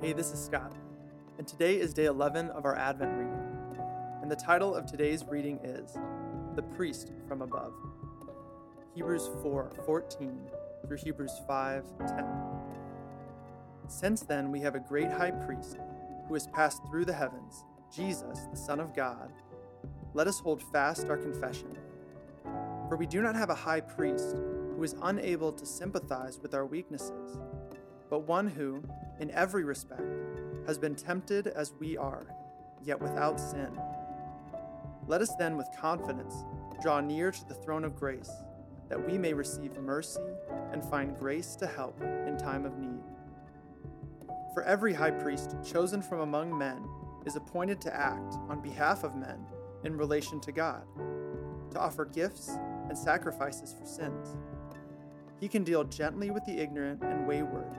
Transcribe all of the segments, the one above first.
Hey, this is Scott, and today is day 11 of our Advent reading. And the title of today's reading is The Priest from Above. Hebrews 4:14 through Hebrews 5:10. Since then we have a great high priest who has passed through the heavens, Jesus, the Son of God. Let us hold fast our confession. For we do not have a high priest who is unable to sympathize with our weaknesses, but one who, in every respect, has been tempted as we are, yet without sin. Let us then with confidence draw near to the throne of grace, that we may receive mercy and find grace to help in time of need. For every high priest chosen from among men is appointed to act on behalf of men in relation to God, to offer gifts and sacrifices for sins. He can deal gently with the ignorant and wayward,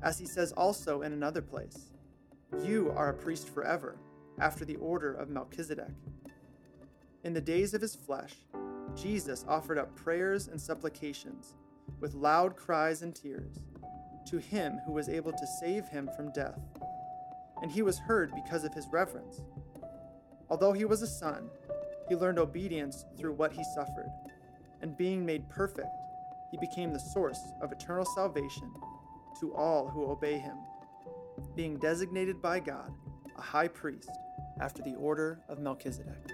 As he says also in another place, You are a priest forever, after the order of Melchizedek. In the days of his flesh, Jesus offered up prayers and supplications with loud cries and tears to him who was able to save him from death. And he was heard because of his reverence. Although he was a son, he learned obedience through what he suffered, and being made perfect, he became the source of eternal salvation to all who obey him, being designated by God a high priest after the order of Melchizedek.